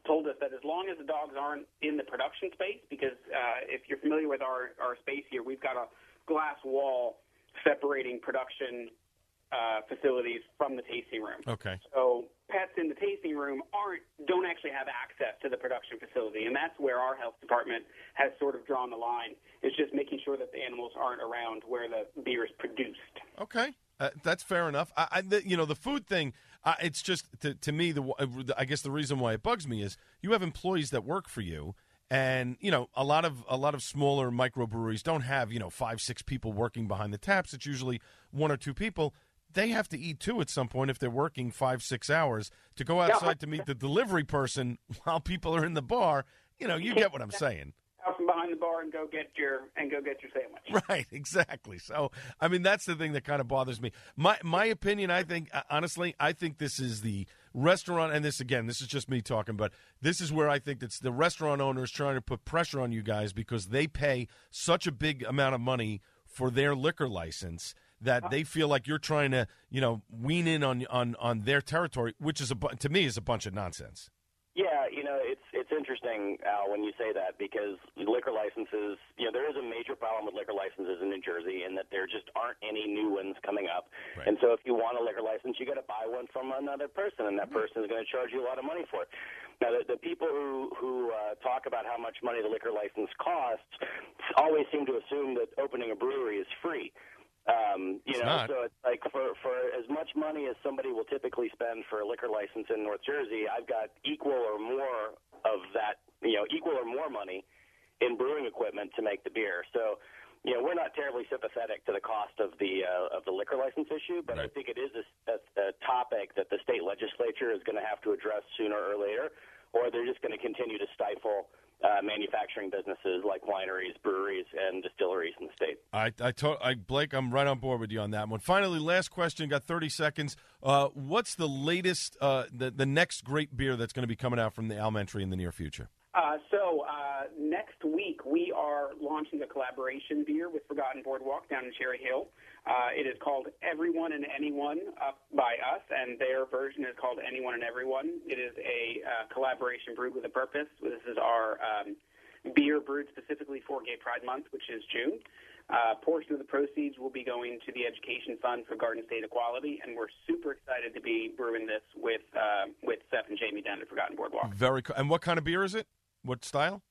told us that as long as the dogs aren't in the production space, because uh, if you're familiar with our our space here, we've got a glass wall separating production uh, facilities from the tasting room. Okay. So pets in the tasting room aren't don't actually have access to the production facility, and that's where our health department has sort of drawn the line. Is just making sure that the animals aren't around where the beer is produced. Okay, uh, that's fair enough. I, I the, you know, the food thing. Uh, it's just to, to me the I guess the reason why it bugs me is you have employees that work for you. And you know a lot of a lot of smaller microbreweries don't have you know five six people working behind the taps. It's usually one or two people. They have to eat too at some point if they're working five six hours to go outside to meet the delivery person while people are in the bar. You know you get what I'm saying. Out from behind the bar and go get your and go get your sandwich. Right, exactly. So, I mean, that's the thing that kind of bothers me. My my opinion, I think, uh, honestly, I think this is the restaurant, and this again, this is just me talking, but this is where I think it's the restaurant owners trying to put pressure on you guys because they pay such a big amount of money for their liquor license that they feel like you're trying to, you know, wean in on on on their territory, which is a to me is a bunch of nonsense. Yeah, you know, it's it's interesting, Al, when you say that because liquor licenses, you know, there is a major problem with liquor licenses in New Jersey in that there just aren't any new ones coming up. And so if you want a liquor license, you got to buy one from another person, and that person is going to charge you a lot of money for it. Now, the, the people who who uh, talk about how much money the liquor license costs always seem to assume that opening a brewery is free. Um, you It's know, not. so it's like for for as much money as somebody will typically spend for a liquor license in North Jersey, I've got equal or more of that, you know, equal or more money in brewing equipment to make the beer. So, you know, we're not terribly sympathetic to the cost of the uh, of the liquor license issue, but I think it is a, a, a topic that the state legislature is going to have to address sooner or later, or they're just going to continue to stifle uh, manufacturing businesses like wineries, breweries, and distilleries in the state. I, I, to, I, Blake, I'm right on board with you on that one. Finally, last question. Got 30 seconds. Uh, what's the latest, uh, the the next great beer that's going to be coming out from the Alementary in the near future? Uh, so uh, next week we are launching a collaboration beer with Forgotten Boardwalk down in Cherry Hill. Uh, it is called Everyone and Anyone up by us, and their version is called Anyone and Everyone. It is a uh, collaboration brewed with a purpose. This is our um, beer brewed specifically for Gay Pride Month, which is June. Uh, portion of the proceeds will be going to the Education Fund for Garden State Equality, and we're super excited to be brewing this with uh, with Seth and Jamie down at Forgotten Boardwalk. Very. Co- and what kind of beer is it? What style?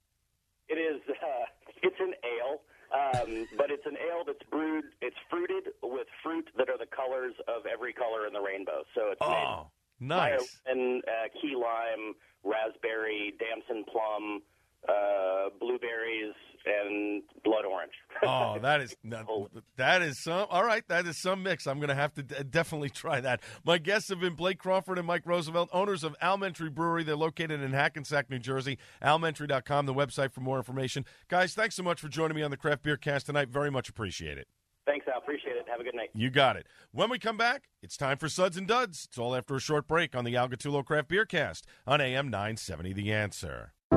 It is. Uh, it's an ale, um, but it's an ale that's brewed. It's fruited with fruit that are the colors of every color in the rainbow. So it's Oh, nice. and uh, key lime, raspberry, damson plum, uh, blueberries, and blood orange. Oh, that is oh. that is some. All right, that is some mix. I'm going to have to d- definitely try that. My guests have been Blake Crawford and Mike Roosevelt, owners of Alementary Brewery. They're located in Hackensack, New Jersey. Alementary.com, the website for more information. Guys, thanks so much for joining me on the Craft Beer Cast tonight. Very much appreciate it. Thanks, Al. Appreciate it. Have a good night. You got it. When we come back, it's time for Suds and Duds. It's all after a short break on the Al Gattullo Craft Beer Cast on AM 970 The Answer.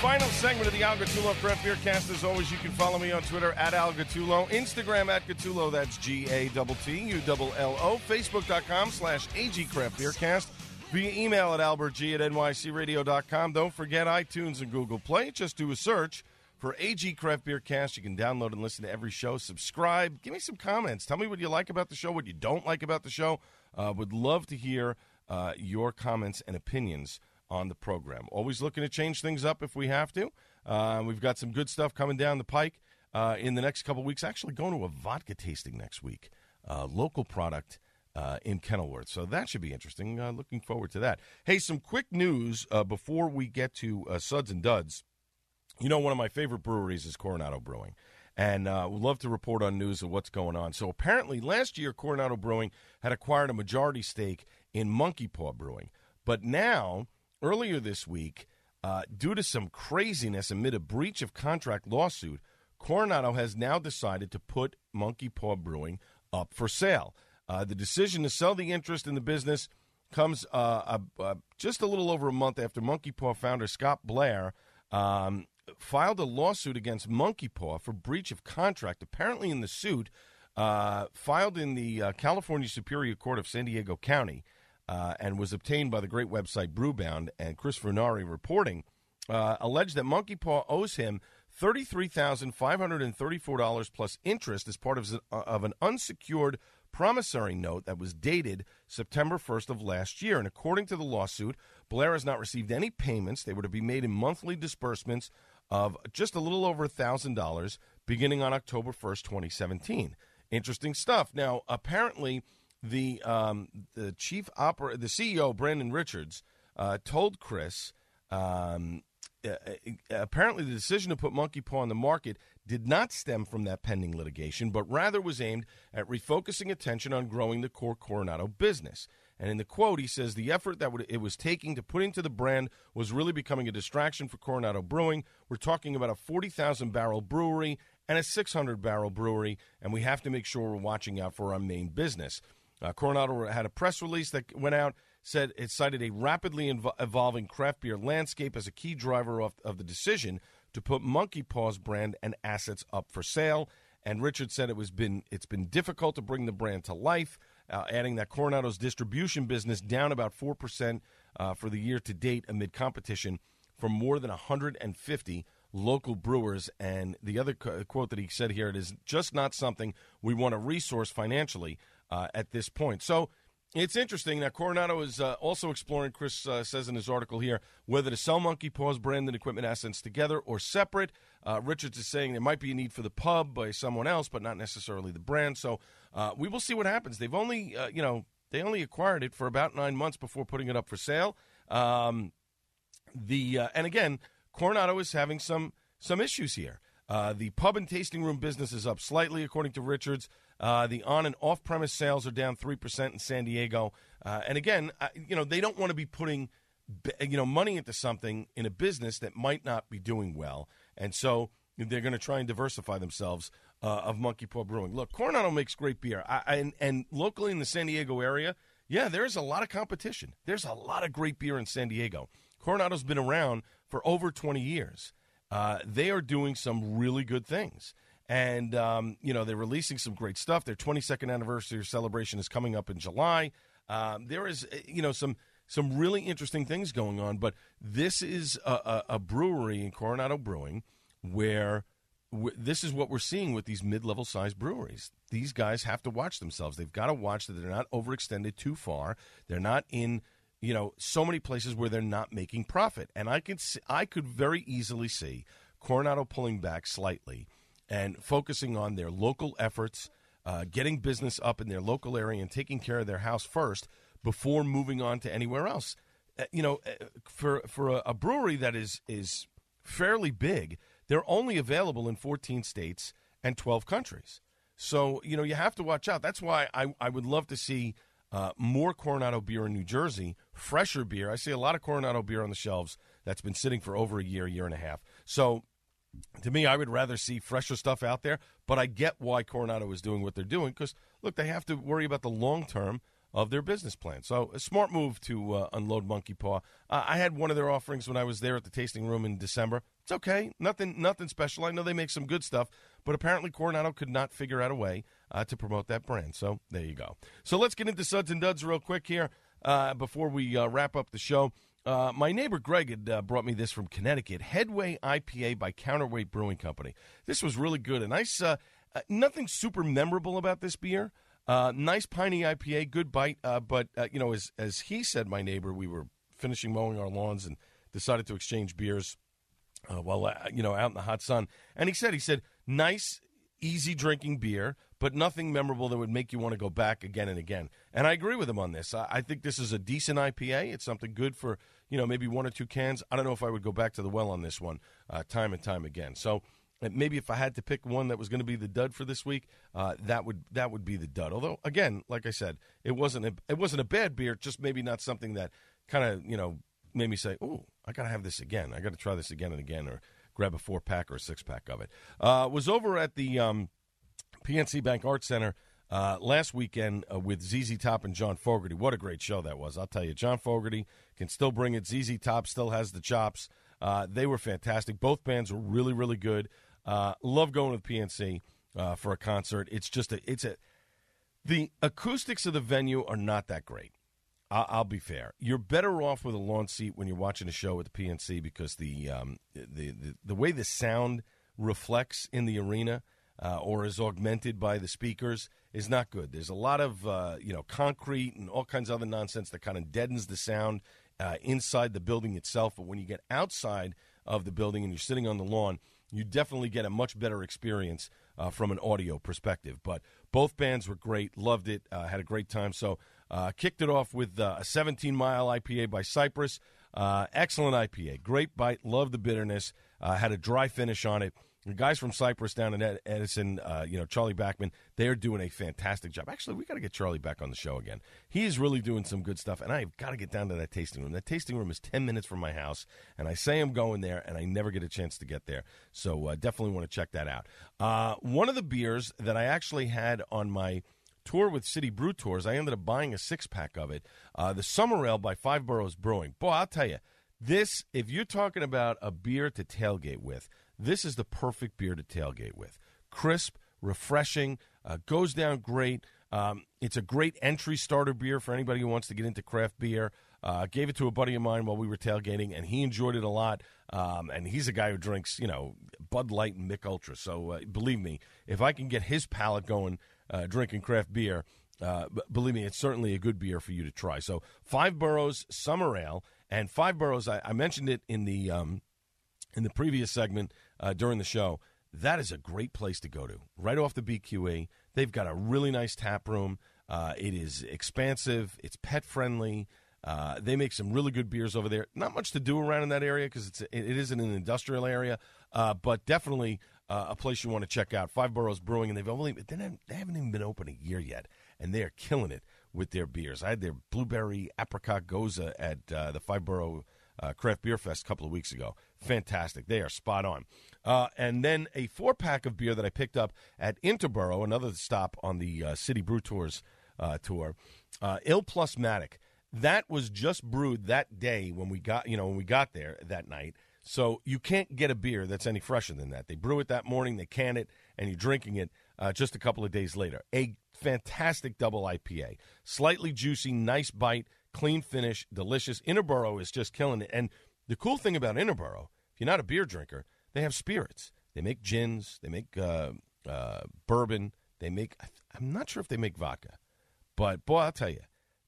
Final segment of the Al Gattullo Craft Beer Cast. As always, you can follow me on Twitter at Al Gattullo, Instagram at Gattullo, that's G A T T U L L O, Facebook.com slash AG Craft Beer Cast, via email at albertg at nycradio.com. Don't forget iTunes and Google Play. Just do a search for AG Craft Beer Cast. You can download and listen to every show. Subscribe. Give me some comments. Tell me what you like about the show, what you don't like about the show. Uh, would love to hear uh, your comments and opinions on the program. Always looking to change things up if we have to. Uh, we've got some good stuff coming down the pike uh, in the next couple weeks. Actually, going to a vodka tasting next week, uh, local product uh, in Kenilworth. So that should be interesting. Uh, looking forward to that. Hey, some quick news uh, before we get to Suds and Duds. You know, one of my favorite breweries is Coronado Brewing. And would love to report on news of what's going on. So apparently, last year Coronado Brewing had acquired a majority stake in Monkey Paw Brewing, but now Earlier this week, uh, due to some craziness amid a breach of contract lawsuit, Coronado has now decided to put Monkey Paw Brewing up for sale. Uh, the decision to sell the interest in the business comes uh, just a little over a month after Monkey Paw founder Scott Blair um, filed a lawsuit against Monkey Paw for breach of contract. Apparently, in the suit, uh, filed in the uh, California Superior Court of San Diego County, uh, and was obtained by the great website Brewbound and Chris Furnari reporting, uh, alleged that Monkey Paw owes him $33,534 plus interest as part of, uh, of an unsecured promissory note that was dated September 1st of last year. And according to the lawsuit, Blair has not received any payments. They were to be made in monthly disbursements of just a little over $1,000 beginning on October 1st, 2017. Interesting stuff. Now, apparently, the um, the chief opera, the CEO Brandon Richards uh, told Chris. Um, uh, apparently, the decision to put Monkey Paw on the market did not stem from that pending litigation, but rather was aimed at refocusing attention on growing the core Coronado business. And in the quote, he says the effort that it was taking to put into the brand was really becoming a distraction for Coronado Brewing. We're talking about a 40,000 barrel brewery and a 600 barrel brewery, and we have to make sure we're watching out for our main business. Uh, Coronado had a press release that went out, said it cited a rapidly inv- evolving craft beer landscape as a key driver of, of the decision to put Monkey Paws brand and assets up for sale. And Richard said it was been it's been difficult to bring the brand to life, uh, adding that Coronado's distribution business down about four percent uh, for the year to date amid competition from more than 150 local brewers. And the other quote that he said here: "It is just not something we want to resource financially." Uh, at this point. So it's interesting that Coronado is uh, also exploring, Chris uh, says in his article here, whether to sell Monkey Paws branded equipment assets together or separate. Uh, Richards is saying there might be a need for the pub by someone else, but not necessarily the brand. So uh, we will see what happens. They've only, uh, you know, they only acquired it for about nine months before putting it up for sale. Um, the and again, Coronado is having some some issues here. the pub and tasting room business is up slightly, according to Richards. Uh, the on and off premise sales are down 3% in San Diego. Uh, and again, uh, you know, they don't want to be putting you know money into something in a business that might not be doing well. And so they're going to try and diversify themselves uh, of Monkey Paw Brewing. Look, Coronado makes great beer. I, I, and, and locally in the San Diego area, yeah, there's a lot of competition. There's a lot of great beer in San Diego. Coronado's been around for over 20 years. Uh, they are doing some really good things and um, you know they're releasing some great stuff. Their 22nd anniversary celebration is coming up in July. Um, there is eh, you know some some really interesting things going on, but this is a, a, a brewery in Coronado Brewing where w- this is what we're seeing with these mid-level size breweries. These guys have to watch themselves. They've got to watch that they're not overextended too far. They're not in you know so many places where they're not making profit. And I could see, I could very easily see Coronado pulling back slightly and focusing on their local efforts, uh, getting business up in their local area, and taking care of their house first before moving on to anywhere else. Uh, you know, uh, for for a, a, brewery that is is fairly big, they're only available in 14 states and 12 countries. So you know you have to watch out. That's why I I would love to see uh, more Coronado beer in New Jersey, fresher beer. I see a lot of Coronado beer on the shelves that's been sitting for over a year, year and a half. So to me, I would rather see fresher stuff out there, but I get why Coronado is doing what they're doing because, look, they have to worry about the long term of their business plan. So, a smart move to uh, unload Monkey Paw. Uh, I had one of their offerings when I was there at the tasting room in December. It's okay, nothing, nothing special. I know they make some good stuff, but apparently Coronado could not figure out a way uh, to promote that brand. So, there you go. So, let's get into Suds and Duds real quick here uh, before we uh, wrap up the show. Uh, my neighbor Greg had uh, brought me this from Connecticut, Headway IPA by Counterweight Brewing Company. This was really good. A nice, uh, uh, nothing super memorable about this beer. Uh, nice piney IPA, good bite. Uh, but you know, as as he said, my neighbor, we were finishing mowing our lawns and decided to exchange beers while you know out in the hot sun. And he said, he said, nice, easy drinking beer, but nothing memorable that would make you want to go back again and again. And I agree with him on this. I, I think this is a decent IPA. It's something good for you know maybe one or two cans. I don't know if I would go back to the well on this one uh, time and time again. So uh, maybe if I had to pick one that was going to be the dud for this week, uh, that would that would be the dud. Although again, like I said, it wasn't a, it wasn't a bad beer, just maybe not something that kind of you know made me say, "Oh, I got to have this again. I got to try this again and again," or grab a four pack or a six pack of it. Uh, was over at the um, PNC Bank Art Center uh, last weekend uh, with ZZ Top and John Fogerty. What a great show that was! I'll tell you, John Fogerty can still bring it. ZZ Top still has the chops. Uh, they were fantastic. Both bands were really, really good. Uh, love going with PNC uh, for a concert. It's just a, it's a, the acoustics of the venue are not that great. I'll, be fair. You're better off with a lawn seat when you're watching a show at the PNC because the um, the, the the way the sound reflects in the arena uh, or is augmented by the speakers is not good. There's a lot of uh, you know concrete and all kinds of other nonsense that kind of deadens the sound uh, inside the building itself. But when you get outside of the building and you're sitting on the lawn, you definitely get a much better experience uh, from an audio perspective. But both bands were great, loved it, uh, had a great time. So uh, kicked it off with a 17 mile IPA by Cypress. excellent IPA, great bite, love the bitterness, had a dry finish on it. The guys from Cypress down in Edison, uh, you know, Charlie Backman, they're doing a fantastic job. Actually, we got to get Charlie back on the show again. He's really doing some good stuff, and I've got to get down to that tasting room. That tasting room is 10 minutes from my house, and I say I'm going there, and I never get a chance to get there. So uh, definitely want to check that out. Uh, one of the beers that I actually had on my tour with City Brew Tours, I ended up buying a six pack of it. Uh, the Summer Ale by Five Boroughs Brewing. Boy, I'll tell you, this, if you're talking about a beer to tailgate with, this is the perfect beer to tailgate with. Crisp, refreshing, uh, goes down great. Um, it's a great entry starter beer for anybody who wants to get into craft beer. Uh, gave it to a buddy of mine while we were tailgating, and he enjoyed it a lot. Um, and he's a guy who drinks, you know, Bud Light and Mich Ultra. So uh, believe me, if I can get his palate going uh, drinking craft beer, uh, believe me, it's certainly a good beer for you to try. So Five Boroughs Summer Ale and Five Boroughs. I, I mentioned it in the um, in the previous segment uh, during the show. That is a great place to go to. Right off the BQE, they've got a really nice tap room. Uh, it is expansive. It's pet friendly. Uh, they make some really good beers over there. Not much to do around in that area because it's it isn't an industrial area, uh, but definitely uh, a place you want to check out. Five Boroughs Brewing, and they've only they haven't even been open a year yet, and they are killing it with their beers. I had their blueberry apricot gose at uh, the Five Borough uh, Craft Beer Fest a couple of weeks ago. Fantastic. They are spot on. Uh, and then a four pack of beer that I picked up at Interboro, another stop on the uh, City Brew Tours uh, tour, uh, Il Plus Matic. That was just brewed that day when we got, you know, when we got there that night. So you can't get a beer that's any fresher than that. They brew it that morning, they can it, and you're drinking it uh, just a couple of days later. A fantastic double IPA, slightly juicy, nice bite, clean finish, delicious. Interboro is just killing it. And the cool thing about Interboro, if you're not a beer drinker, they have spirits. They make gins, they make uh, uh, bourbon, they make, I'm not sure if they make vodka, but boy, I'll tell you,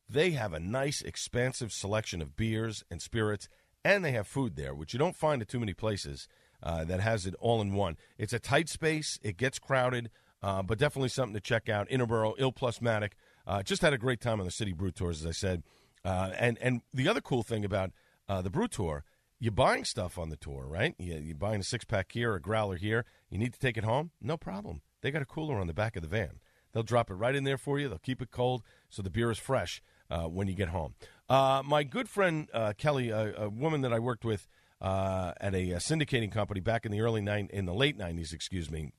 they have a nice, expansive selection of beers and spirits, and they have food there, which you don't find at too many places uh, that has it all in one. It's a tight space, it gets crowded, uh, but definitely something to check out. Interboro, Il Plus Matic. Uh, just had a great time on the City Brew Tours, as I said. Uh, and and the other cool thing about uh, the Brew Tour, you're buying stuff on the tour, right? You, you're buying a six pack here, a growler here. You need to take it home? No problem. They got a cooler on the back of the van. They'll drop it right in there for you. They'll keep it cold so the beer is fresh uh, when you get home. Uh, my good friend uh, Kelly, a, a, woman that I worked with uh, at a, syndicating company back in the early nine in the late '90s, excuse me,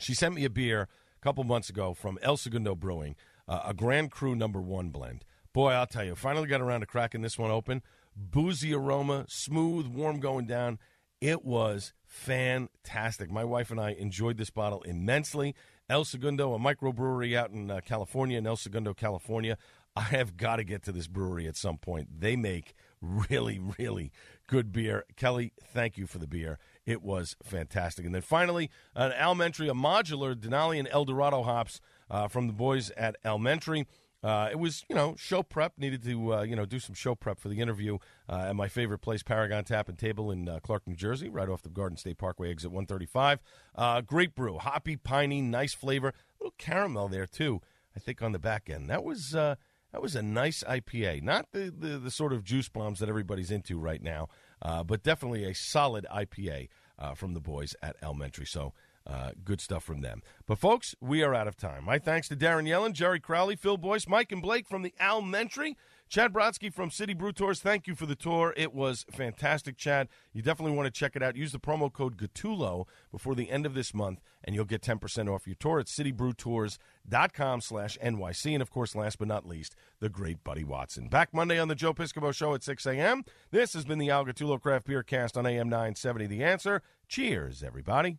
she sent me a beer a couple months ago from El Segundo Brewing, uh, a Grand Cru Number One blend. Boy, I'll tell you, finally got around to cracking this one open. Boozy aroma, smooth, warm going down. It was fantastic. My wife and I enjoyed this bottle immensely. El Segundo, a microbrewery out in uh, California, in El Segundo, California. I have got to get to this brewery at some point. They make really, really good beer. Kelly, thank you for the beer. It was fantastic. And then finally, an Alementary, a modular Denali and El Dorado hops uh, from the boys at Alementary. Uh, it was, you know, show prep. Needed to, uh, you know, do some show prep for the interview uh, at my favorite place, Paragon Tap and Table in uh, Clark, New Jersey, right off the Garden State Parkway, exit 135. Uh, great brew, hoppy, piney, nice flavor, a little caramel there too. I think on the back end. That was uh, that was a nice IPA, not the, the, the sort of juice bombs that everybody's into right now, but definitely a solid IPA from the boys at Alementary. So. Uh, good stuff from them. But, folks, we are out of time. My thanks to Darren Yellen, Jerry Crowley, Phil Boyce, Mike and Blake from the Alementary, Chad Brodsky from City Brew Tours. Thank you for the tour. It was fantastic, Chad. You definitely want to check it out. Use the promo code GATTULLO before the end of this month, and you'll get 10% off your tour at citybrewtours.com slash NYC. And, of course, last but not least, the great Buddy Watson. Back Monday on the Joe Piscopo Show at 6 a.m. This has been the Al Gattullo Craft Beer Cast on AM 970. The Answer. Cheers, everybody.